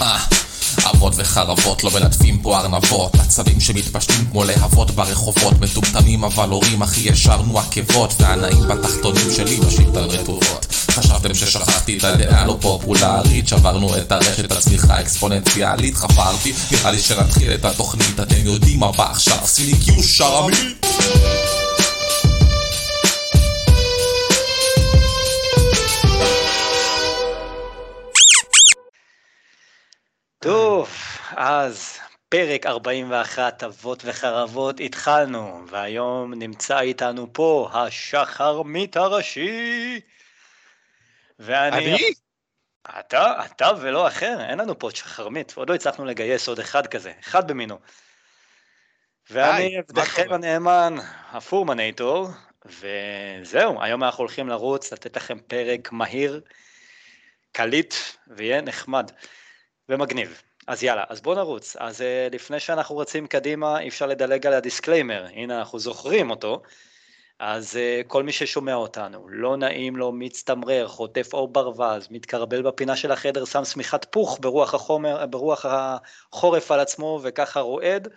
אה, אבות וחרבות לא מלטפים פה ארנבות. עצבים שמתפשטים כמו להבות ברחובות. מטומטמים אבל הורים אחי ישרנו עקבות. והנאים בתחתונים שלי משאיר את הרטובות. חשבתם ששכחתי את הדעה לא פופולרית. שברנו את הרשת הצמיחה האקספוננציאלית חפרתי נראה לי שנתחיל את התוכנית. אתם יודעים מה בא עכשיו? סיני קיו שרמי טוב, אז פרק 41 אבות וחרבות התחלנו, והיום נמצא איתנו פה השחרמית הראשי. ואני... אני? אתה, אתה ולא אחר, אין לנו פה שחרמית, עוד לא הצלחנו לגייס עוד אחד כזה, אחד במינו. ואני עבדכם? הנאמן, הפורמנייטור, וזהו, היום אנחנו הולכים לרוץ, לתת לכם פרק מהיר, קליט, ויהיה נחמד ומגניב. אז יאללה, אז בואו נרוץ. אז אה, לפני שאנחנו רצים קדימה, אי אפשר לדלג על ה disclaimer, הנה אנחנו זוכרים אותו. אז אה, כל מי ששומע אותנו, לא נעים לו, מצטמרר, חוטף עור ברווז, מתכרבל בפינה של החדר, שם שמיכת פוך ברוח, החומר, ברוח החורף על עצמו וככה רועד,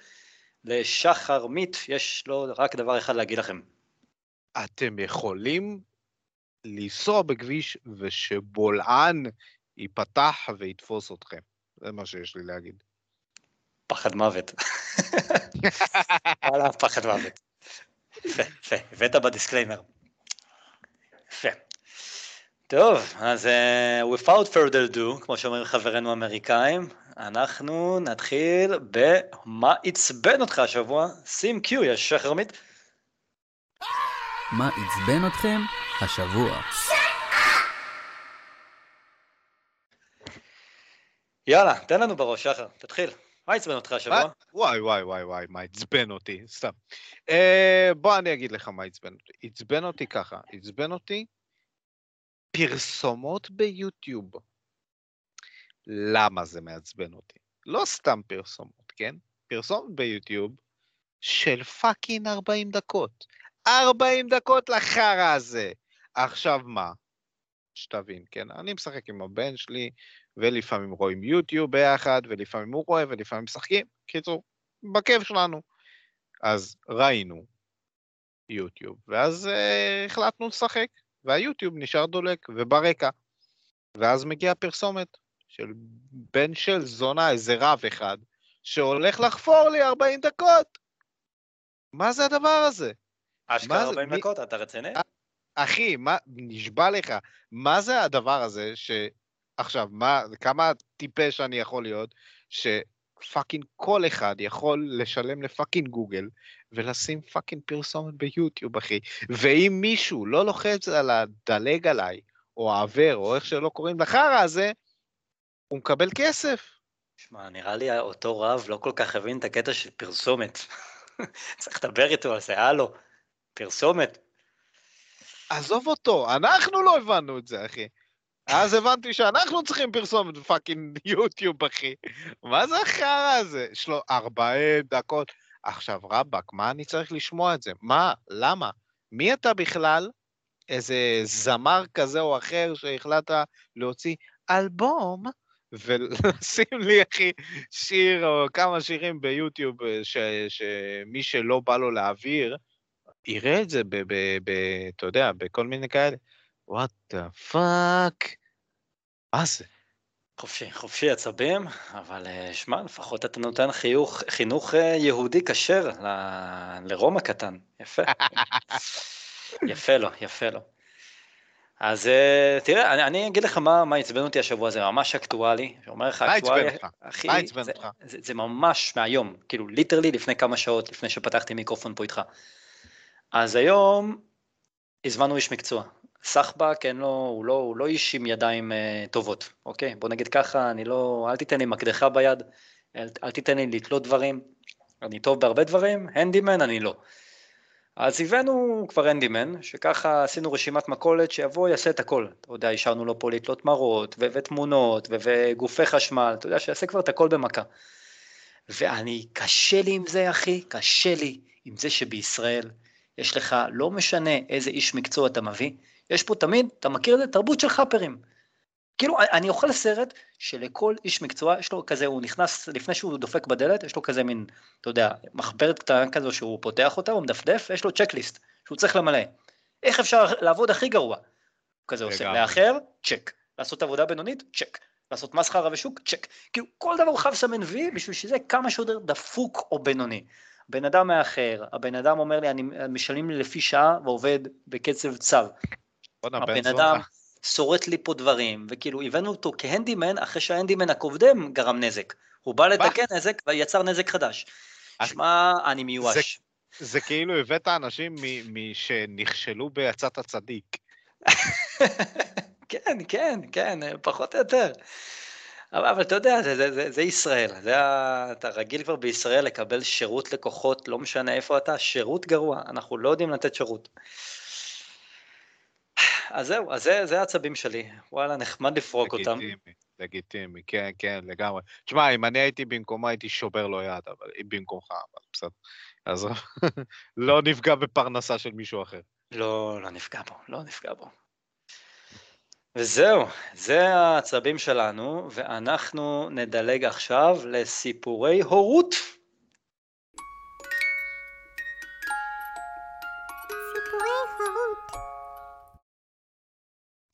לשחר מיט יש לו רק דבר אחד להגיד לכם. אתם יכולים לנסוע בכביש ושבולען ייפתח ויתפוס אתכם. זה מה שיש לי להגיד. פחד מוות. וואלה, פחד מוות. יפה, יפה, הבאת ב disclaimer. יפה. טוב, אז אה, without further ado, כמו שאומרים חברינו האמריקאים, אנחנו נתחיל במה עצבן אותך השבוע, שים cue, יש שחרמית. מה עצבן אתכם השבוע? יאללה, תן לנו בראש, שחר, תתחיל. מה עצבן אותך השבוע? וואי וואי וואי וואי, מה עצבן אותי, סתם. אה, בוא אני אגיד לך מה עצבן אותי. עצבן אותי ככה, עצבן אותי פרסומות ביוטיוב. למה זה מעצבן אותי? לא סתם פרסומות, כן? פרסומת ביוטיוב של fucking 40 דקות. 40 דקות לחרא הזה. עכשיו מה? שתבין, כן? אני משחק עם הבן שלי, ולפעמים רואים יוטיוב ביחד, ולפעמים הוא רואה, ולפעמים משחקים. קיצור, בכיף שלנו. אז ראינו יוטיוב, ואז אה, החלטנו לשחק, והיוטיוב נשאר דולק וברקע. ואז מגיעה פרסומת של בן של זונה, איזה רב אחד, שהולך לחפור לי 40 דקות. מה זה הדבר הזה? אשכרה זה- 40 מי- דקות, אתה רציני? אחי, מה, נשבע לך, מה זה הדבר הזה ש... עכשיו, מה, כמה טיפש אני יכול להיות, ש fucking כל אחד יכול לשלם ל fucking גוגל ולשים fucking פרסומת ביוטיוב, אחי. ואם מישהו לא לוחץ על הדלג עליי, או העבר, או איך שלא קוראים לחרא הזה, הוא מקבל כסף. שמע, נראה לי אותו רב לא כל כך הבין את הקטע של פרסומת. צריך לדבר איתו על זה, הלו, פרסומת. עזוב אותו, אנחנו לא הבנו את זה, אחי. אז הבנתי שאנחנו צריכים פרסומת בפאקינג יוטיוב, אחי. מה זה החרא הזה? יש לו 40 דקות. עכשיו, רבאק, מה אני צריך לשמוע את זה? מה? למה? מי אתה בכלל? איזה זמר כזה או אחר שהחלטת להוציא אלבום ולשים לי, אחי, שיר או כמה שירים ביוטיוב אה, ש, שמי שלא בא לו להעביר, יראה את זה, אתה יודע, בכל מיני כאלה. What the fuck. מה זה? חופשי, חופשי עצבים, אבל אה, שמע, לפחות אתה נותן חיוך, חינוך אה, יהודי כשר ל- לרומא קטן, יפה. יפה לו, יפה לו. אז אה, תראה, אני, אני אגיד לך מה, מה עצבן אותי השבוע, זה ממש אקטואלי. אומר לך, מה אקטואלי, עצבן אותך? אחי, מה עצבן אותך? זה, זה ממש מהיום, כאילו ליטרלי לפני כמה שעות, לפני שפתחתי מיקרופון פה איתך. אז היום הזמנו איש מקצוע. סחבק, אין לו, הוא לא, הוא לא איש עם ידיים uh, טובות, אוקיי? בוא נגיד ככה, אני לא, אל תיתן לי מקדחה ביד, אל, אל תיתן לי לתלות דברים, אני טוב בהרבה דברים, הנדימן אני לא. אז הבאנו כבר הנדימן, שככה עשינו רשימת מכולת שיבוא יעשה את הכל. אתה יודע, השארנו לו פה לתלות מראות, ו- ותמונות, ו- וגופי חשמל, אתה יודע, שיעשה כבר את הכל במכה. ואני, קשה לי עם זה, אחי, קשה לי עם זה שבישראל יש לך, לא משנה איזה איש מקצוע אתה מביא, יש פה תמיד, אתה מכיר את זה? תרבות של חאפרים. כאילו, אני אוכל סרט שלכל איש מקצוע, יש לו כזה, הוא נכנס, לפני שהוא דופק בדלת, יש לו כזה מין, אתה יודע, מחברת קטנה כזו שהוא פותח אותה, הוא מדפדף, יש לו צ'קליסט שהוא צריך למלא. איך אפשר לעבוד הכי גרוע? הוא כזה עושה, לאחר, צ'ק. לעשות עבודה בינונית, צ'ק. לעשות מסחרה ושוק, צ'ק. כאילו, כל דבר הוא חייב לסמן וי בשביל שזה כמה שיותר דפוק או בינוני. בן אדם מאחר, הבן אדם אומר לי, אני משלמים לי לפי שעה ועובד בקצב צו. הבן אדם שורט לי פה דברים, וכאילו הבאנו אותו כהנדימן, אחרי שההנדימן הקודם גרם נזק. הוא בא לתקן נזק ויצר נזק חדש. שמע, אני מיואש. זה, זה כאילו הבאת אנשים שנכשלו בעצת הצדיק. כן, כן, כן, פחות או יותר. אבל, אבל אתה יודע, זה, זה, זה, זה ישראל, זה. אתה רגיל כבר בישראל לקבל שירות לקוחות, לא משנה איפה אתה, שירות גרוע, אנחנו לא יודעים לתת שירות. אז זהו, אז זה, זה העצבים שלי, וואלה, נחמד לפרוק אותם. לגיטימי, לגיטימי, כן, כן, לגמרי. תשמע, אם אני הייתי במקומה, הייתי שובר לו יד, אבל היא במקומך, אבל בסדר. אז לא נפגע בפרנסה של מישהו אחר. לא, לא נפגע בו, לא נפגע בו. וזהו, זה העצבים שלנו, ואנחנו נדלג עכשיו לסיפורי הורות.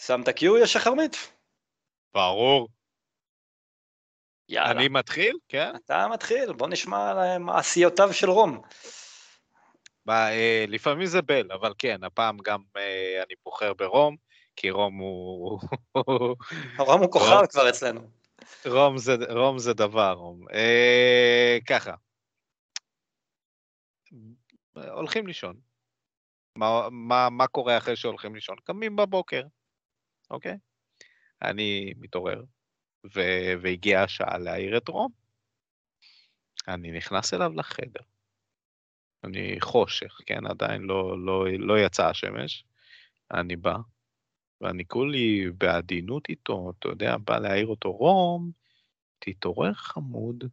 שמת קיו, יש החרמית? ברור. יאללה. אני מתחיל? כן. אתה מתחיל, בוא נשמע על מעשיותיו של רום. אה, לפעמים זה בל, אבל כן, הפעם גם אה, אני בוחר ברום. כי רום הוא... רום הוא כוכב כבר אצלנו. רום זה, רום זה דבר, רום. אה, ככה. הולכים לישון. מה, מה, מה קורה אחרי שהולכים לישון? קמים בבוקר, אוקיי? אני מתעורר, ו, והגיעה השעה להעיר את רום. אני נכנס אליו לחדר. אני חושך, כן? עדיין לא, לא, לא יצאה השמש. אני בא, ואני כולי בעדינות איתו, אתה יודע, בא להעיר אותו, רום, תתעורר חמוד.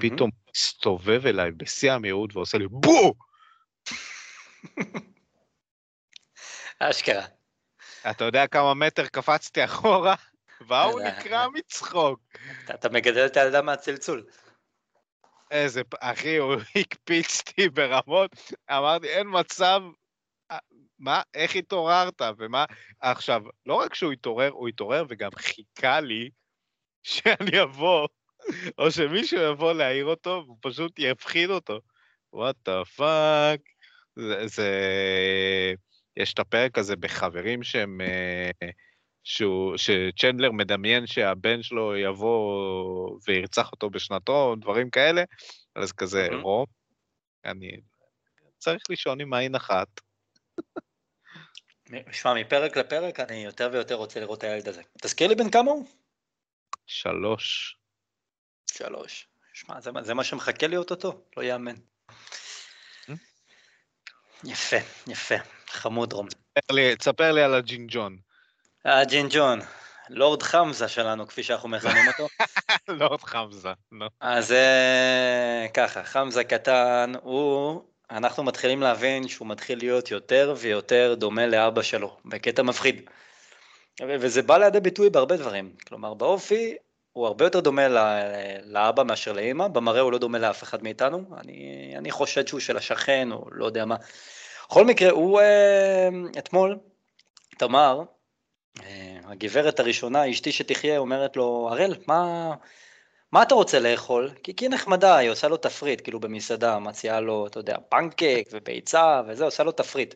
פתאום מסתובב אליי בשיא המהירות ועושה לי בו! אשכרה. אתה יודע כמה מטר קפצתי אחורה? והוא נקרע מצחוק. אתה מגדל את הילדה מהצלצול. איזה, אחי, הוא הקפיץ אותי ברמות, אמרתי, אין מצב מה, איך התעוררת, ומה... עכשיו, לא רק שהוא התעורר, הוא התעורר וגם חיכה לי שאני אבוא, או שמישהו יבוא להעיר אותו, והוא פשוט יפחיד אותו. what the fuck. זה, זה... יש את הפרק הזה בחברים שהם... אה, שהוא, שצ'נדלר מדמיין שהבן שלו יבוא וירצח אותו בשנתו, דברים כאלה, אז כזה, mm-hmm. רום, אני צריך לישון עם עין אחת. שמע, מפרק לפרק אני יותר ויותר רוצה לראות את הילד הזה. תזכיר לי בן כמה הוא? שלוש. שלוש. שמע, זה, זה מה שמחכה לי אוטוטו, לא יאמן. Hmm? יפה, יפה, חמוד רום. תספר לי על הג'ינג'ון. הג'ינג'ון, לורד חמזה שלנו, כפי שאנחנו מכנים אותו. לורד חמזה, נו. אז אה, ככה, חמזה קטן, הוא אנחנו מתחילים להבין שהוא מתחיל להיות יותר ויותר דומה לאבא שלו, בקטע מפחיד. וזה בא לידי ביטוי בהרבה דברים. כלומר, באופי הוא הרבה יותר דומה לאבא מאשר לאמא, במראה הוא לא דומה לאף אחד מאיתנו. אני, אני חושד שהוא של השכן, או לא יודע מה. בכל מקרה, הוא אה, אתמול, תמר, אה, הגברת הראשונה, אשתי שתחיה, אומרת לו, הראל, מה... מה אתה רוצה לאכול? כי היא נחמדה, היא עושה לו תפריט, כאילו במסעדה, מציעה לו, אתה יודע, פנקק וביצה וזה, עושה לו תפריט.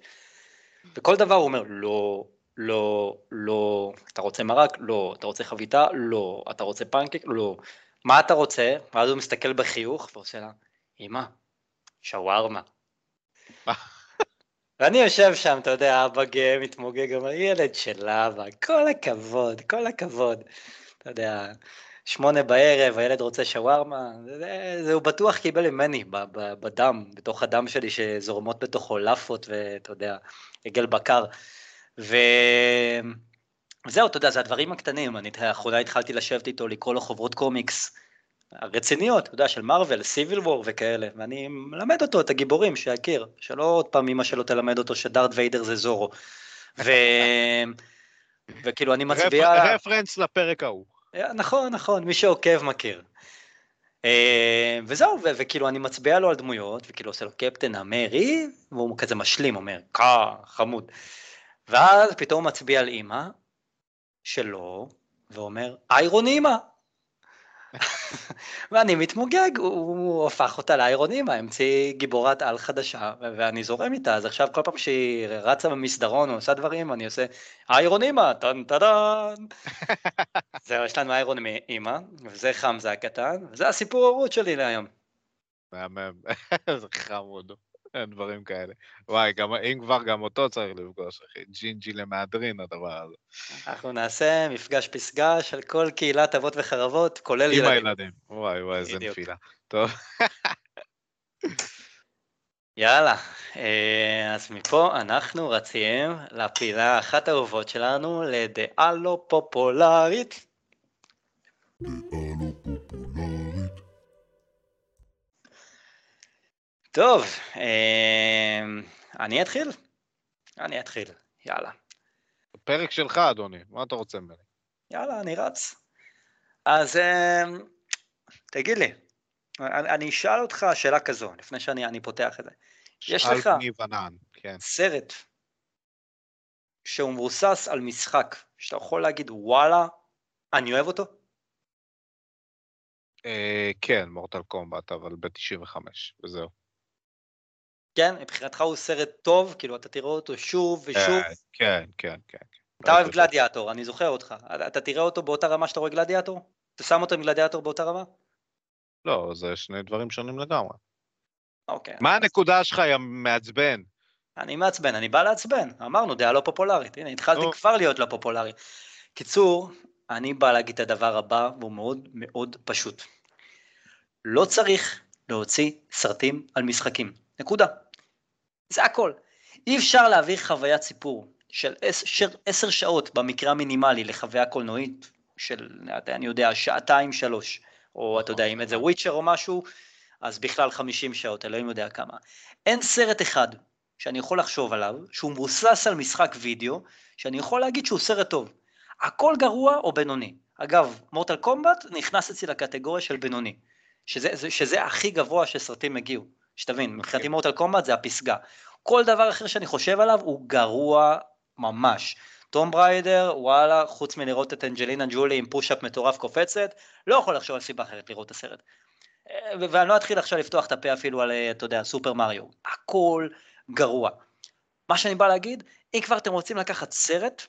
וכל דבר הוא אומר, לא, לא, לא, אתה רוצה מרק? לא, אתה רוצה חביתה? לא, אתה רוצה פנקק? לא. מה אתה רוצה? ואז הוא מסתכל בחיוך ועושה לה, אמא, שווארמה. ואני יושב שם, אתה יודע, אבא גאה, מתמוגג, אומר, ילד של אבא, כל הכבוד, כל הכבוד. אתה יודע, שמונה בערב, הילד רוצה שווארמה, זה, הוא בטוח קיבל ממני בדם, בתוך הדם שלי שזורמות בתוכו לאפות ואתה יודע, עגל בקר. וזהו, אתה יודע, זה הדברים הקטנים, אני לאחרונה התחלתי לשבת איתו, לקרוא לו חוברות קומיקס רציניות, אתה יודע, של מארוול, סיביל וור וכאלה, ואני מלמד אותו את הגיבורים שיכיר, שלא עוד פעם אמא שלו תלמד אותו שדארט ויידר זה זורו. ו... וכאילו אני מצביע... רפ- רפרנס לפרק ההוא. נכון, נכון, מי שעוקב מכיר. אה, וזהו, וכאילו אני מצביע לו על דמויות, וכאילו עושה לו קפטן אמרי, והוא כזה משלים, אומר, קא, חמוד. ואז פתאום הוא מצביע על אימא שלו, ואומר, איירון אימא. ואני מתמוגג, הוא, הוא הפך אותה לאיירון אימא, המציא גיבורת על חדשה, ואני זורם איתה, אז עכשיו כל פעם שהיא רצה במסדרון או עושה דברים, אני עושה איירון אימא, טן טדן. זהו, יש לנו איירון אימא, וזה חמזה הקטן, וזה הסיפור ההורות שלי להיום. מהמם. זה חמוד. אין דברים כאלה. וואי, גם, אם כבר, גם אותו צריך לפגוש, אחי. ג'ינג'י למהדרין, הדבר הזה. אנחנו נעשה מפגש פסגה של כל קהילת אבות וחרבות, כולל עם ילדים. הילדים. וואי, וואי, איזה. נפילה. טוב. יאללה, אה, אז מפה אנחנו רצים לפינה אחת האהובות שלנו, לדעה לא פופולרית. טוב, אה, אני אתחיל? אני אתחיל, יאללה. פרק שלך, אדוני. מה אתה רוצה ממני? יאללה, אני רץ. אז אה, תגיד לי, אני, אשאל אותך שאלה כזו, לפני שאני אני פותח את זה. יש לך ענן, כן. סרט שהוא מבוסס על משחק, שאתה יכול להגיד, וואלה, אני אוהב אותו? אה, כן, מורטל קומבט, אבל ב-95, וזהו. כן, מבחינתך הוא סרט טוב, כאילו אתה תראה אותו שוב ושוב. אה, כן, כן, כן. כן. אתה אוהב. גלדיאטור, אני זוכר אותך. אתה תראה אותו באותה רמה שאתה רואה גלדיאטור? אתה שם אותו עם גלדיאטור באותה רמה? לא, זה שני דברים שונים לגמרי. אוקיי. מה הנקודה שלך, יא מעצבן? אני מעצבן, אני בא לעצבן. אמרנו, דעה לא פופולרית. הנה, התחלתי נו. כבר להיות לא פופולרי. קיצור, אני בא להגיד את הדבר הבא, והוא מאוד מאוד פשוט. לא צריך להוציא סרטים על משחקים. נקודה. זה הכל. אי אפשר להעביר חוויית סיפור של עש- של עשר שעות במקרה המינימלי לחוויה קולנועית של, אני יודע, שעתיים שלוש, או אתה יודע, אם זה וויצ'ר או משהו, אז בכלל 50 שעות, אלוהים יודע כמה. אין סרט אחד שאני יכול לחשוב עליו, שהוא מבוסס על משחק וידאו, שאני יכול להגיד שהוא סרט טוב. הכל גרוע או בינוני. אגב, מורטל קומבט נכנס אצלי לקטגוריה של בינוני, שזה, זה- שזה הכי גבוה שסרטים הגיעו. שתבין, מבחינתי מורטל קומבט זה הפסגה. כל דבר אחר שאני חושב עליו הוא גרוע ממש. טום בריידר, וואלה, חוץ מלראות את אנג'לינה ג'ולי עם פוש-אפ מטורף קופצת, לא יכול לחשוב על סיבה אחרת לראות את הסרט. אה, ואני לא אתחיל עכשיו לפתוח את הפה אפילו על, אה, אתה יודע, סופר מריו. הכל גרוע. מה שאני בא להגיד, אם כבר אתם רוצים לקחת סרט,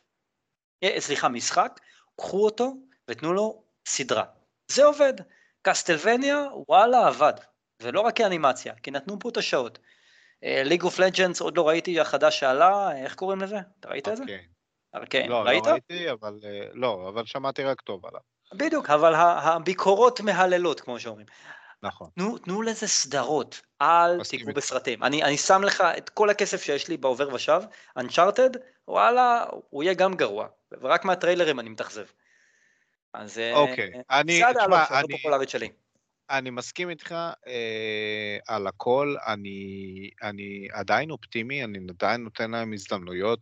אה, סליחה, משחק, קחו אותו ותנו לו סדרה. זה עובד. קסטלווניה, וואלה, עבד. ולא רק כאנימציה, כי נתנו פה את השעות. ליג אוף לג'נדס עוד לא ראיתי החדש שעלה, איך קוראים לזה? אתה ראית את זה? אוקיי. אוקיי, לא, ראית? לא ראיתי, אבל... אה, לא, אבל שמעתי רק טוב עליו. בדיוק, אבל הביקורות מהללות, כמו שאומרים. נכון. תנו, תנו לזה סדרות, אל תיגעו. בסרטים. אני, אני שם לך את כל הכסף שיש לי בעובר ושב, Uncharted, וואלה, הוא יהיה גם גרוע, ורק מהטריילרים אני מתאכזב. אז אה, אוקיי, אני, זה הדעה לא פופולרית שלי. אני מסכים איתך אה, על הכל, אני, אני עדיין אופטימי, אני עדיין נותן להם הזדמנויות,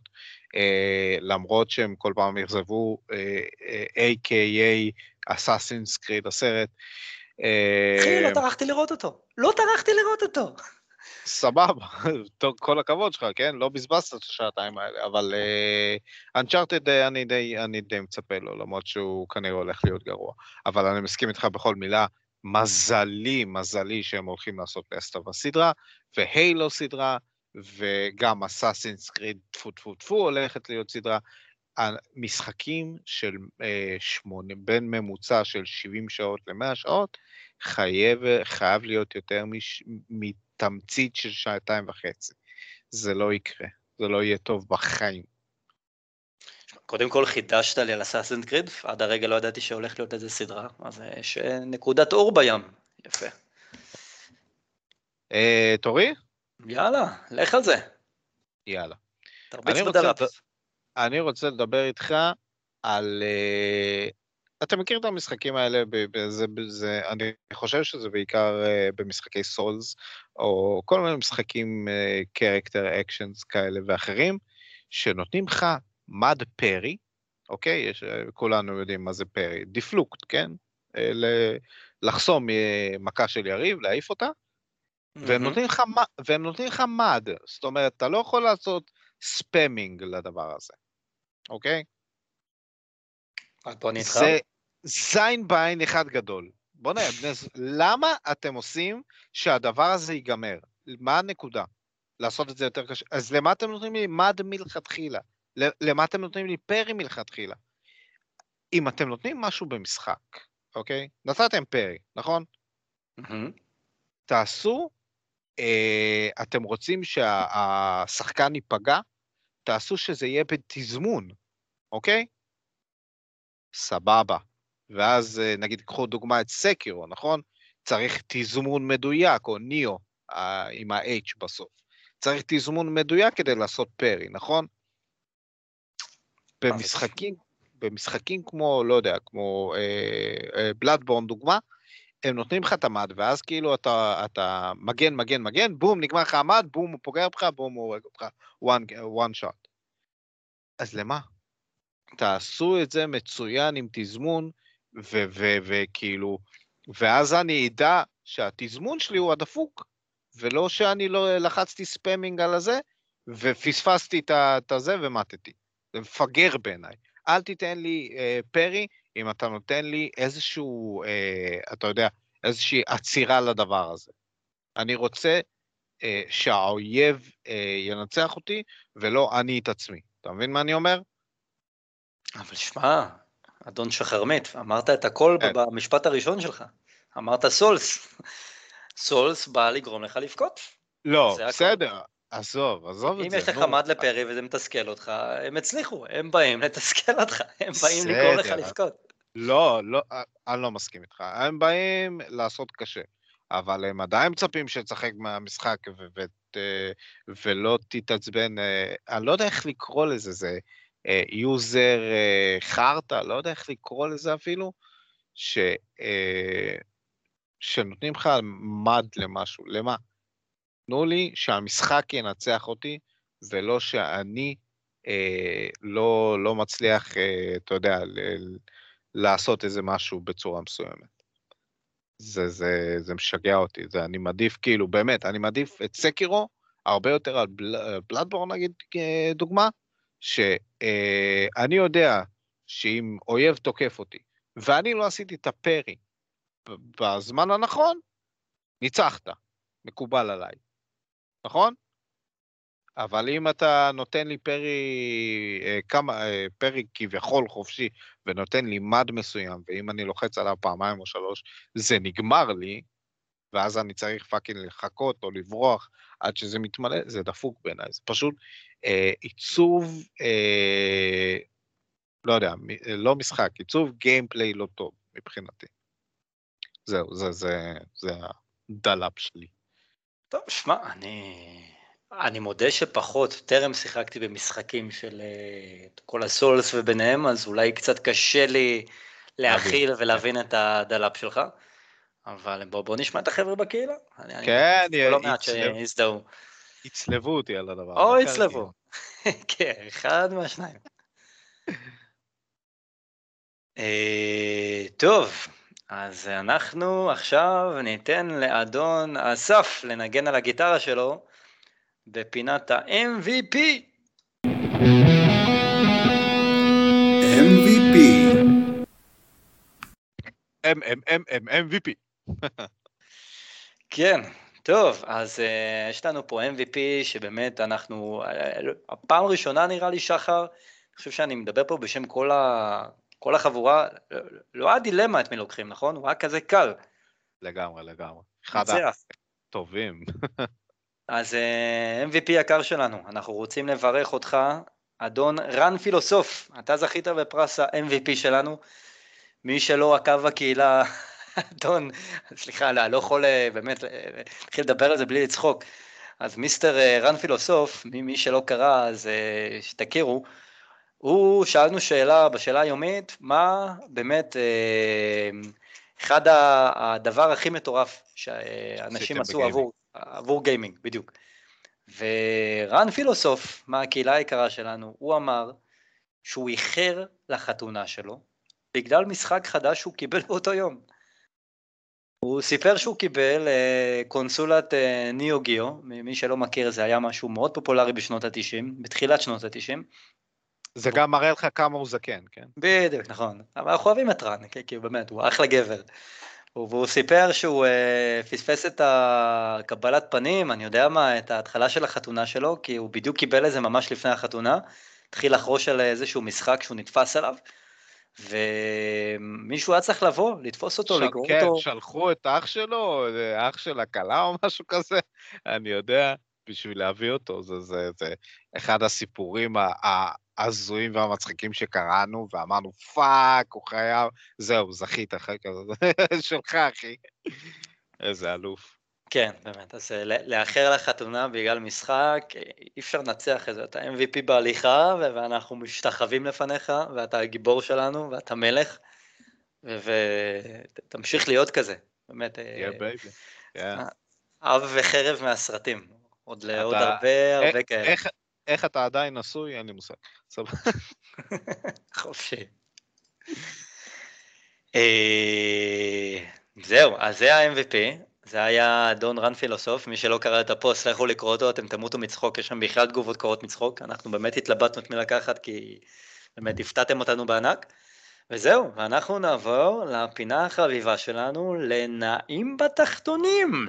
אה, למרות שהם כל פעם יחזבו, אה, אה, A.K.A. אסאסינס קריד הסרט. אה, אחי, לא טרחתי לראות אותו. לא טרחתי לראות אותו. סבבה, כל הכבוד שלך, כן? לא בזבזת את השעתיים האלה, אבל אנצ'ארטד אני, די, אני די מצפה לו, למרות שהוא כנראה הולך להיות גרוע. אבל אני מסכים איתך בכל מילה, מזלי, מזלי שהם הולכים לעשות פסטה בסדרה, והיילו סדרה, וגם אסאסינס קריד טפו טפו טפו הולכת להיות סדרה. המשחקים של אה, שמונה, בין ממוצע של 70 שעות ל-100 שעות, חייב, חייב להיות יותר מש, מתמצית של שעתיים וחצי. זה לא יקרה, זה לא יהיה טוב בחיים. קודם כל חידשת לי על אסאסינד קריד, עד הרגע לא ידעתי שהולך להיות איזה סדרה, אז אה, יש אה, נקודת אור בים. יפה. אה, תורי? יאללה, לך על זה. יאללה. תרביץ אני רוצה בדלת. לד- אני רוצה לדבר איתך על... אה, אתה מכיר את המשחקים האלה, בזה, בזה, אני חושב שזה בעיקר במשחקי סולס, או כל מיני משחקים character actions כאלה ואחרים, שנותנים לך מד parry, אוקיי? יש, כולנו יודעים מה זה parry. deflect, כן? אה, ל- לחסום אה, מכה של יריב, להעיף אותה, והם נותנים לך, והם נותנים לך מד. זאת אומרת, אתה לא יכול לעשות spamming לדבר הזה, אוקיי? בוא. זה זין בעין אחד גדול. בוא'נה, בני ז- למה אתם עושים שהדבר הזה ייגמר? מה הנקודה? לעשות את זה יותר קשה. אז למה אתם נותנים לי מד מלכתחילה? למה אתם נותנים לי פרי מלכתחילה? אם אתם נותנים משהו במשחק, אוקיי? נתתם פרי, נכון? מהמם. תעשו, אה, אתם רוצים שהשחקן ייפגע? תעשו שזה יהיה בתזמון, אוקיי? סבבה. ואז אה, נגיד, קחו דוגמא את סקירו, נכון? צריך תזמון מדויק, או ניאו, אה, עם ה-H בסוף. צריך תזמון מדויק כדי לעשות פרי, נכון? במשחקים, במשחקים כמו, לא יודע, כמו בלאדבורן דוגמה, הם נותנים לך את המד, ואז כאילו אתה, אתה מגן, מגן, מגן, בום, נגמר לך המד, בום, הוא פוגע בך, בום, הוא הורג אותך, one, one shot. אז למה? תעשו את זה מצוין עם תזמון, וכאילו, ואז אני אדע שהתזמון שלי הוא הדפוק, ולא שאני לא לחצתי ספאמינג על הזה, ופספסתי את הזה ומטתי. זה מפגר בעיניי. אל תיתן לי אה, פרי אם אתה נותן לי איזשהו, אה, אתה יודע, איזושהי עצירה לדבר הזה. אני רוצה אה, שהאויב אה, ינצח אותי, ולא אני את עצמי. אתה מבין מה אני אומר? אבל שמע, אדון שחרמית, אמרת את הכל כן. במשפט הראשון שלך. אמרת סולס. סולס בא לגרום לך לבכות. לא, זה הכל. בסדר, עזוב, עזוב אם את זה. יש לך. מד לפרי וזה מתסכל אותך, הם הצליחו, הם באים לתסכל אותך, הם באים לגרום לך. לבכות. לא, לא, אני לא מסכים איתך. הם באים לעשות קשה, אבל הם עדיין מצפים שתשחק מהמשחק ו- ו- אה, ולא תתעצבן. אה, אני לא יודע איך לקרוא לזה, זה יוזר חרטא, לא יודע איך לקרוא לזה אפילו, ש, אה, שנותנים לך מד למשהו. למה? תנו לי שהמשחק ינצח אותי, ולא שאני אה, לא, לא מצליח, אה, אתה יודע, ל- לעשות איזה משהו בצורה מסוימת. זה, זה, זה משגע אותי, זה, אני מעדיף, כאילו, באמת, אני מעדיף את סקירו הרבה יותר על בל, בלאדבורן, נגיד, כדוגמה, שאני יודע שאם אויב תוקף אותי, ואני לא עשיתי את הפרי בזמן הנכון, ניצחת, מקובל עליי, נכון? אבל אם אתה נותן לי פרי, אה, כמה, אה, פרי כביכול חופשי, ונותן לי מד מסוים, ואם אני לוחץ עליו פעמיים או שלוש, זה נגמר לי, ואז אני צריך fucking לחכות או לברוח עד שזה מתמלא, זה דפוק בעיניי. זה פשוט אה, עיצוב, אה, לא יודע, מ- לא משחק, עיצוב gameplay לא טוב מבחינתי. זהו, זה, זה, זה הדלאפ שלי. טוב, שמע, אני... אני מודה שפחות, טרם שיחקתי במשחקים של אה, כל ה Souls וביניהם, אז אולי קצת קשה לי להכיל ולהבין את הדלאפ שלך, אבל בוא, בוא נשמע את החבר'ה בקהילה. אני- אני כן, שיש לא מעט יצלב. שהזדהו. יצלבו אותי על הדבר או הזה. יצלבו. כן, אחד מהשניים. אה, טוב, אז אנחנו עכשיו ניתן לאדון אסף לנגן על הגיטרה שלו בפינת ה-MVP. MVP. M, M, M, M, MVP. כן, טוב, אז uh, יש לנו פה MVP שבאמת אנחנו, uh, הפעם הראשונה נראה לי שחר, אני חושב שאני מדבר פה בשם כל, ה, כל החבורה, לא היה דילמה את מי לוקחים, נכון? הוא היה כזה קל. לגמרי, לגמרי. אחד. הטובים. אז אה, MVP יקר שלנו, אנחנו רוצים לברך אותך, אדון רן פילוסוף, אתה זכית בפרס ה-MVP שלנו. מי שלא עקב בקהילה, אדון, סליחה, לא, לא יכול אה, באמת אה, להתחיל לדבר על זה בלי לצחוק. אז מיסטר רן פילוסוף, מי, מי שלא קרא, אז שתכירו, הוא שאלנו שאלה בשאלה היומית, מה באמת אה, אחד הדבר הכי מטורף שאנשים עשו בגיימינג. עבור, עבור גיימינג, בדיוק. ורן פילוסוף, מהקהילה היקרה שלנו, הוא אמר שהוא איחר לחתונה שלו בגלל משחק חדש שהוא קיבל באותו יום. הוא סיפר שהוא קיבל אה, קונסולת אה, ניאו גיאו, מי שלא מכיר זה היה משהו מאוד פופולרי בשנות ה-90, בתחילת שנות ה-90. זה גם מראה לך כמה הוא זקן, כן? בדיוק, נכון. אבל אנחנו אוהבים את רן, כי הוא באמת, הוא אחלה גבר. והוא סיפר שהוא uh, פספס את הקבלת פנים, אני יודע מה, את ההתחלה של החתונה שלו, כי הוא בדיוק קיבל את זה ממש לפני החתונה, התחיל לחרוש על איזשהו משחק שהוא נתפס עליו, ומישהו היה צריך לבוא, לתפוס אותו, של, לגרור כן, אותו. שלחו את אח שלו, אח של הכלה או משהו כזה, אני יודע, בשביל להביא אותו, זה, זה, זה אחד הסיפורים ההזויים והמצחיקים שקראנו, ואמרנו, fuck, הוא חייב, זהו, זכית כזה, שלך, אחי. איזה אלוף. כן, באמת, אז אה, לאחר לחתונה בגלל משחק, אה, אי אפשר לנצח את זה, אתה MVP בהליכה, ואנחנו משתחווים לפניך, ואתה הגיבור שלנו, ואתה מלך, ותמשיך להיות כזה, באמת, אה, Yeah, baby. Yeah. אב וחרב מהסרטים, עוד לעוד הרבה הרבה כאלה, איך- אתה עדיין נשוי? אין לי מושג. סבבה. חופשי. אה, זהו, אז זה ה-MVP, זה היה דון רן פילוסוף, מי שלא קרא את הפוסט, לכו לקרוא אותו, אתם תמותו מצחוק, יש שם בכלל תגובות קורות מצחוק, אנחנו באמת התלבטנו את מי לקחת, כי באמת הפתעתם אותנו בענק. וזהו, ואנחנו נעבור לפינה החביבה שלנו, לנעים בתחתונים.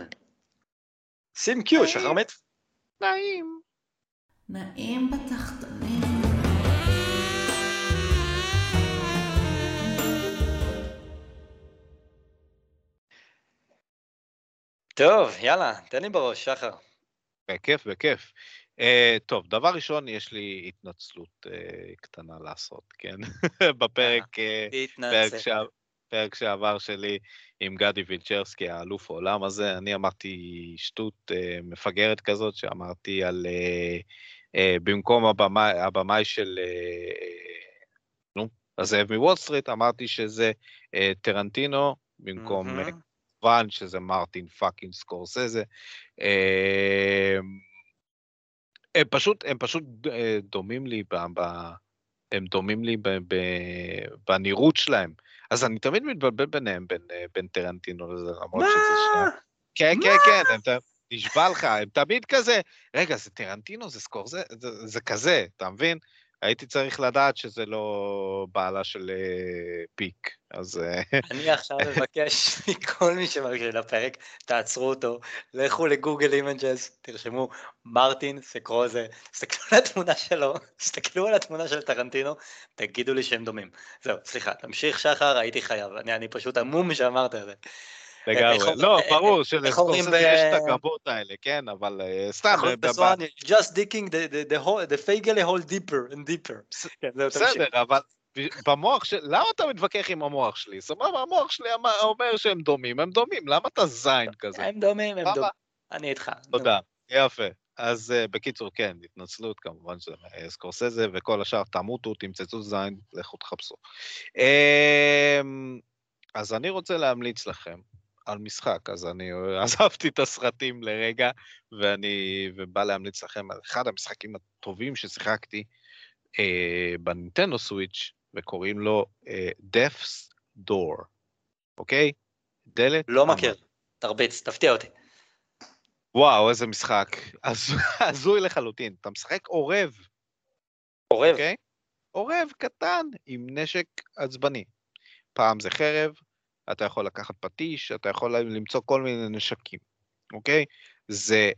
שים קיו, שחרמית. נעים. נעים בתחתונים. טוב, יאללה, תן לי בראש, שחר. בכיף, בכיף. אה, טוב, דבר ראשון, יש לי התנצלות אה, קטנה לעשות, כן? בפרק אה, פרק. שה... פרק שעבר שלי עם גדי וילצ'רסקי, האלוף העולם הזה, אני אמרתי שטות אה, מפגרת כזאת, שאמרתי על... אה, במקום הבמאי, הבמאי של... אה, נו, הזאב מוול סטריט, אמרתי שזה אה, טרנטינו, במקום... כמובן שזה מרטין fucking סקורסזה. אה, הם פשוט, הם פשוט אה, דומים לי, ב, ב, הם דומים לי ב, ב, בנראות שלהם. אז אני תמיד מתבלבל ביניהם, בין, אה, בין טרנטינו לזה, למרות שזה שנייה. מה? כן, כן, כן, הם, ת- נשבע לך, הם תמיד כזה, רגע, זה טרנטינו, זה סקורסזה, זה, זה כזה, אתה מבין? הייתי צריך לדעת שזה לא בעלה של אה, פיק, אז... אה, אני עכשיו מבקש מכל מי שמקשיב לפרק, תעצרו אותו, לכו ל Google Images, תרשמו מרטין סקורסזה, תסתכלו על התמונה שלו, תסתכלו על התמונה של טרנטינו, תגידו לי שהם דומים. זהו, סליחה, תמשיך שחר, הייתי חייב, אני, אני פשוט המום שאמרת את זה. לגמרי. לא, ברור ב- יש את הגבות האלה, כן, אבל אה, סתם, נכון, אה, just digging the, the, the, hole, deeper and deeper. כן. בסדר, אבל במוח של... למה אתה מתווכח עם המוח שלי? סבבה, המוח שלי אומר שהם דומים, הם דומים, למה אתה זין כזה? הם דומים, הם? דומים. אני איתך. תודה, יפה. אז uh, בקיצור, כן, התנצלות, כמובן uh, סקורסזה, וכל השאר תמותו, תמצצו זין, לכו תחפשו. Um, אז אני רוצה להמליץ לכם על משחק, אז אני אה, עזבתי את הסרטים לרגע, ואני ובא להמליץ לכם על אחד המשחקים הטובים ששיחקתי uh, בנינטנדו סוויץ', וקוראים לו uh, Death's Door, אוקיי? דלת? לא. מכיר. תרביץ, תפתיע אותי. וואו, איזה משחק. הז- הזוי לחלוטין. אתה משחק עורב, עורב. אוקיי? עורב קטן עם נשק עצבני. פעם זה חרב, אתה יכול לקחת פטיש, אתה יכול למצוא כל מיני נשקים, אוקיי? זה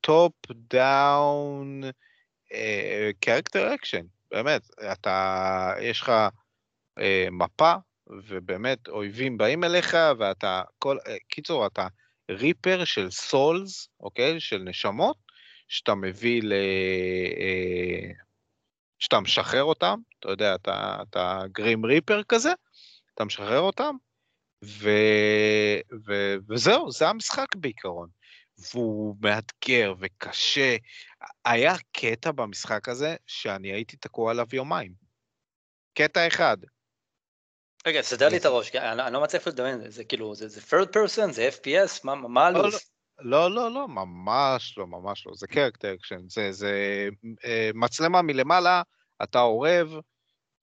top down character action, באמת. אתה, יש לך אה, מפה, ובאמת אויבים באים אליך, ואתה, כל, אה, קיצור, אתה reaper של souls, אוקיי? של נשמות, שאתה מביא ל... אה, שאתה משחרר אותם, אתה יודע, אתה, אתה grim reaper כזה, אתה משחרר אותם, ו, ו, וזהו, זה המשחק בעיקרון. והוא מאתגר וקשה. היה קטע במשחק הזה שאני הייתי תקוע עליו יומיים. קטע אחד. רגע, סדר לי את הראש, אני לא מצליח לדמיין, זה- כאילו, זה third person, זה FPS, מה- מה לא, הלו"ז? לא, לא, לא, ממש לא, ממש לא. זה character action, זה, זה אה, מצלמה מלמעלה, אתה אורב,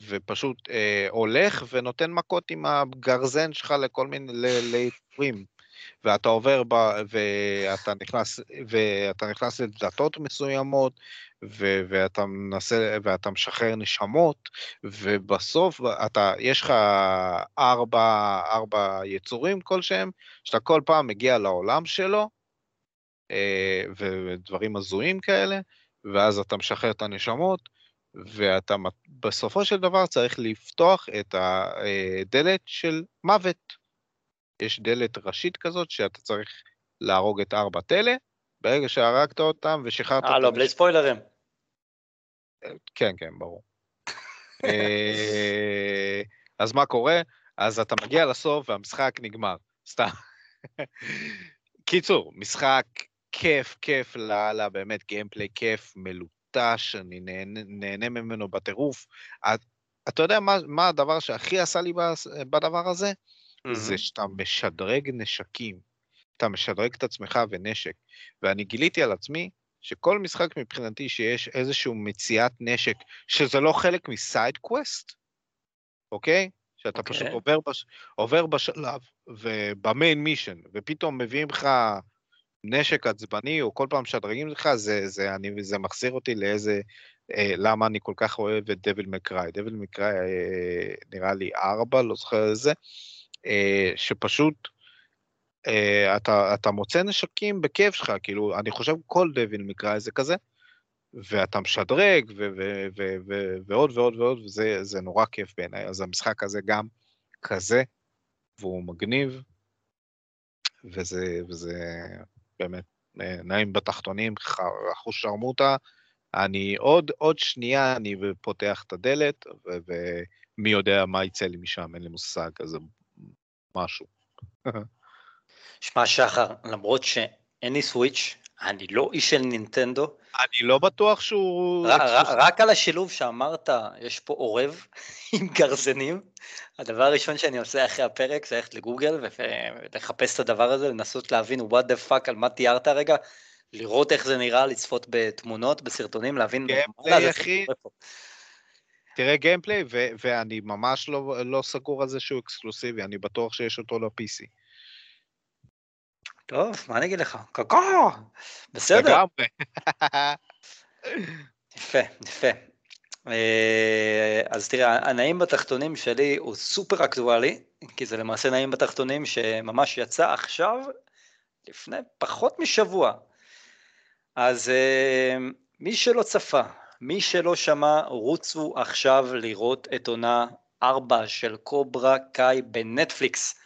ופשוט אה, הולך ונותן מכות עם הגרזן שלך לכל מיני, ליצורים. ואתה עובר ב... ואתה נכנס, ואתה נכנס לדלתות מסוימות, ו... ואתה מנסה, ואתה משחרר נשמות, ובסוף אתה, יש לך ארבע, ארבע יצורים כלשהם, שאתה כל פעם מגיע לעולם שלו, אה, ודברים הזויים כאלה, ואז אתה משחרר את הנשמות, ואתה בסופו של דבר צריך לפתוח את הדלת של מוות. יש דלת ראשית כזאת שאתה צריך להרוג את ארבע תלה, ברגע שהרגת אותם ושחררת אותם... אה, לא, בלי ספוילרים. כן, כן, ברור. אה, אז מה קורה? אז אתה מגיע לסוף והמשחק נגמר. סתם. קיצור, משחק כיף, כיף לאללה, באמת גיימפליי כיף, מלוטש, אני נהנה, נהנה ממנו בטירוף. אתה יודע מה, מה הדבר שהכי עשה לי בדבר הזה? mm-hmm. זה שאתה משדרג נשקים. אתה משדרג את עצמך ונשק. ואני גיליתי על עצמי שכל משחק מבחינתי שיש איזשהו מציאת נשק, שזה לא חלק מסייד קווסט, אוקיי? שאתה okay. פשוט אוקיי. עובר, בש... עובר בשלב ובמיין מישן, ופתאום מביאים לך נשק עצבני, או כל פעם משדרגים לך, זה, זה, אני, זה מחזיר אותי לאיזה, אה, למה אני כל כך אוהב את דביל מקראי. דביל מקראי אה, נראה לי ארבע, לא זוכר איזה, אה, שפשוט אה, אתה, אתה מוצא נשקים בכיף שלך, כאילו, אני חושב כל דביל מקראי זה כזה, ואתה משדרג, ו- ו- ו- ו- ועוד ועוד ועוד, וזה נורא כיף בעיניי. אז המשחק הזה גם כזה, והוא מגניב, וזה, וזה באמת אה, נעים בתחתונים, אחוז שרמוטה. אני עוד, עוד שנייה אני פותח את הדלת, ומי יודע מה יצא לי משם, אין לי מושג, אז משהו. שמע, שחר, למרות שאין לי סוויץ', אני לא איש של נינטנדו. אני לא בטוח שהוא... רק על השילוב שאמרת, יש פה עורב עם גרזנים. הדבר הראשון שאני עושה אחרי הפרק זה ללכת לגוגל ולחפש את הדבר הזה, לנסות להבין what the fuck על מה תיארת רגע, לראות איך זה נראה, לצפות בתמונות, בסרטונים, להבין... gameplay, אחי. תראה gameplay, ואני ממש לא, לא סגור על זה שהוא אקסקלוסיבי, אני בטוח שיש אותו ל-PC. טוב, מה אני אגיד לך? קקו! בסדר. לגמרי. יפה, יפה. אה, אז תראה, הנעים בתחתונים שלי הוא סופר אקטואלי, כי זה למעשה נעים בתחתונים שממש יצא עכשיו, לפני פחות משבוע. אז אה, מי שלא צפה, מי שלא שמע, רוצו עכשיו לראות את עונה 4 של קוברה קאי בנטפליקס.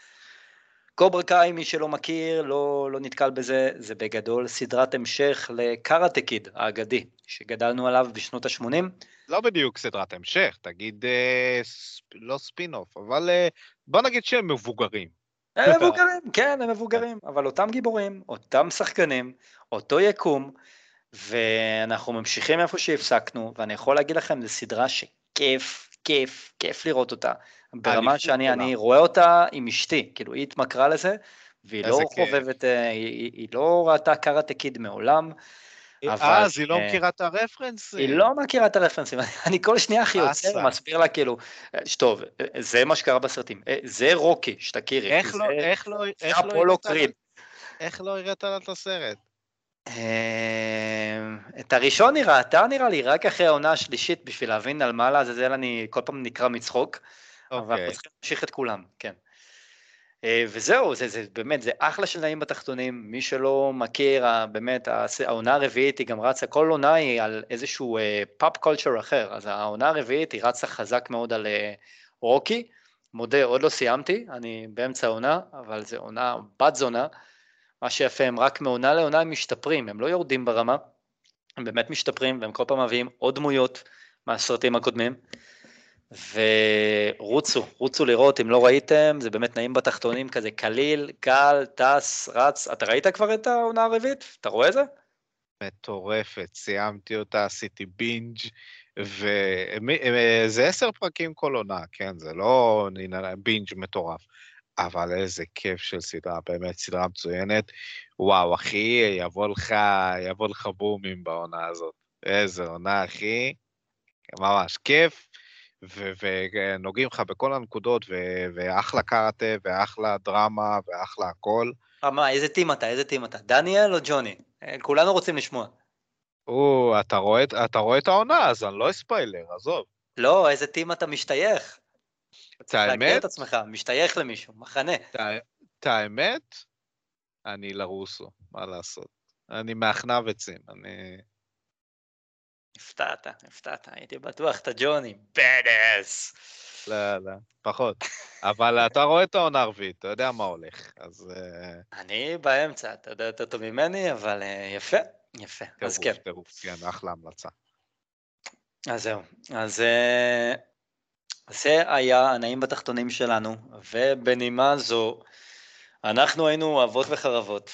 קוברה קאי, מי שלא מכיר, לא, לא נתקל בזה, זה בגדול סדרת המשך לקארטה קיד האגדי, שגדלנו עליו בשנות ה-80. לא בדיוק סדרת המשך, תגיד אה, ספ, לא ספין-אוף, אבל אה, בוא נגיד שהם מבוגרים. הם מבוגרים, כן, הם מבוגרים, אבל אותם גיבורים, אותם שחקנים, אותו יקום, ואנחנו ממשיכים איפה שהפסקנו, ואני יכול להגיד לכם, זו סדרה שכיף, כיף, כיף לראות אותה. ברמה שאני אני רואה אותה עם אשתי, כאילו היא התמכרה לזה, והיא לא חובבת, אה, היא, היא לא ראתה קארטה קיד מעולם. אה, אז היא לא אה, מכירה את הרפרנסים. היא לא מכירה את הרפרנסים, אני כל שנייה הכי יוצא ומסביר לה כאילו, טוב, זה מה שקרה בסרטים, זה רוקי, שתכירי. איך לא, איך לא, איך לא הראית לה את הסרט? את הראשון היא ראתה נראה לי, רק אחרי העונה השלישית, בשביל להבין על מה לעזאזל אני כל פעם נקרא מצחוק. אבל אנחנו אוקיי. צריכים להמשיך את כולם, כן. אה, וזהו, זה, זה באמת, זה אחלה של נעים בתחתונים, מי שלא מכיר, באמת, העונה הרביעית היא גם רצה, כל עונה היא על איזשהו pop אה, culture אחר, אז העונה הרביעית היא רצה חזק מאוד על אה, רוקי, מודה, עוד לא סיימתי, אני באמצע העונה, אבל זה עונה בת זונה, מה שיפה, הם רק מעונה לעונה הם משתפרים, הם לא יורדים ברמה, הם באמת משתפרים, והם כל פעם מביאים עוד דמויות מהסרטים הקודמים. ורוצו, רוצו לראות, אם לא ראיתם, זה באמת נעים בתחתונים כזה קליל, קל, טס, רץ. אתה ראית כבר את העונה הרביעית? אתה רואה את זה? מטורפת, סיימתי אותה, עשיתי בינג' וזה עשר פרקים כל עונה, כן? זה לא בינג' מטורף. אבל איזה כיף של סדרה, באמת סדרה מצוינת. וואו, אחי, יבוא לך, יבוא לך בומים בעונה הזאת. איזה עונה, אחי. ממש כיף, ונוגעים לך בכל הנקודות, ואחלה קארטה, ואחלה דרמה, ואחלה הכל. אה, מה, איזה טים אתה? איזה טים אתה? דניאל או ג'וני? אה, כולנו רוצים לשמוע. או, אתה רואה, את- אתה רואה את העונה, אז אני לא אספיילר, עזוב. לא, איזה טים אתה משתייך? את האמת, את עצמך, משתייך למישהו, מחנה. את האמת, אני לרוסו, מה לעשות. אני מהכנב עצים, אני... הפתעת, הפתעת, הייתי בטוח אתה ג'וני, בדס. לא, לא, פחות. אבל אתה רואה את העונה הרביעית, אתה יודע מה הולך, אז אה, אני באמצע, אתה יודע יותר טוב ממני, אבל אה, יפה, יפה, אז כן. טירוף, טירוף, כן, אחלה המלצה. אז זהו, אז אה, זה היה הנעים בתחתונים שלנו, ובנימה זו, אנחנו היינו אבות וחרבות.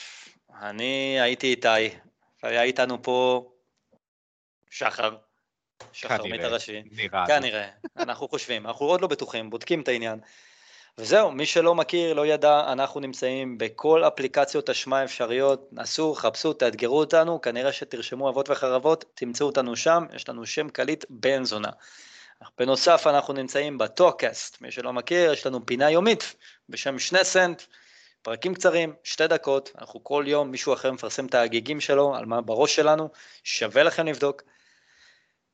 אני הייתי איתי, והיה איתנו פה שחר, שחר כנראה. מת הראשי. נראה לי. כנראה, אנחנו חושבים, אנחנו עוד לא בטוחים, בודקים את העניין. וזהו, מי שלא מכיר, לא ידע, אנחנו נמצאים בכל אפליקציות אשמה האפשריות, נסו, חפשו, תאתגרו אותנו, כנראה שתרשמו אבות וחרבות, תמצאו אותנו שם, יש לנו שם קליט בן זונה. בנוסף, אנחנו נמצאים בטוקאסט, מי שלא מכיר, יש לנו פינה יומית בשם שני סנט, פרקים קצרים, שתי דקות, אנחנו כל יום, מישהו אחר מפרסם את ההגיגים שלו, על מה בראש שלנו, שווה לכם לבדוק.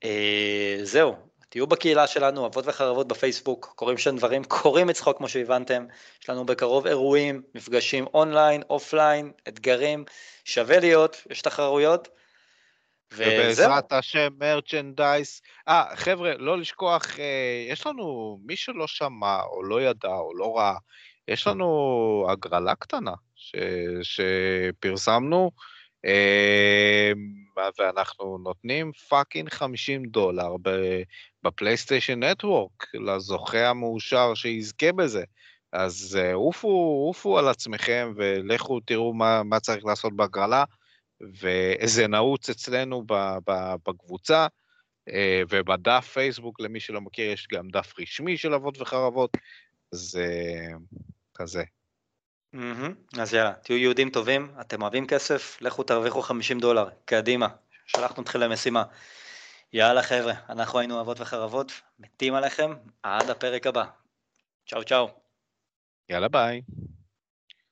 אה, זהו, תהיו בקהילה שלנו, אבות וחרבות בפייסבוק, קורים שם דברים, קורים מצחוק כמו שהבנתם, יש לנו בקרוב אירועים, מפגשים אונליין, אופליין, אתגרים, שווה להיות, יש תחרויות, ובעזרת השם merchandise. אה, חבר'ה, לא לשכוח, אה, יש לנו, מי שלא שמע או לא ידע או לא ראה, יש לנו הגרלה קטנה ש, שפרסמנו, אה, ואנחנו נותנים fucking 50 דולר ב PlayStation Network לזוכה המאושר שיזכה בזה. אז אה, עופו, עופו על עצמכם ולכו תראו מה, מה צריך לעשות בהגרלה. וזה נעוץ אצלנו בקבוצה, אה, ובדף פייסבוק, למי שלא מכיר, יש גם דף רשמי של אבות וחרבות, אז אה, כזה. מהמם. אז יאללה, תהיו יהודים טובים, אתם אוהבים כסף, לכו תרוויחו 50 דולר, קדימה, שלחנו אתכם למשימה. יאללה חבר'ה, אנחנו היינו אבות וחרבות, מתים עליכם, עד הפרק הבא. צ'או צ'או. יאללה ביי.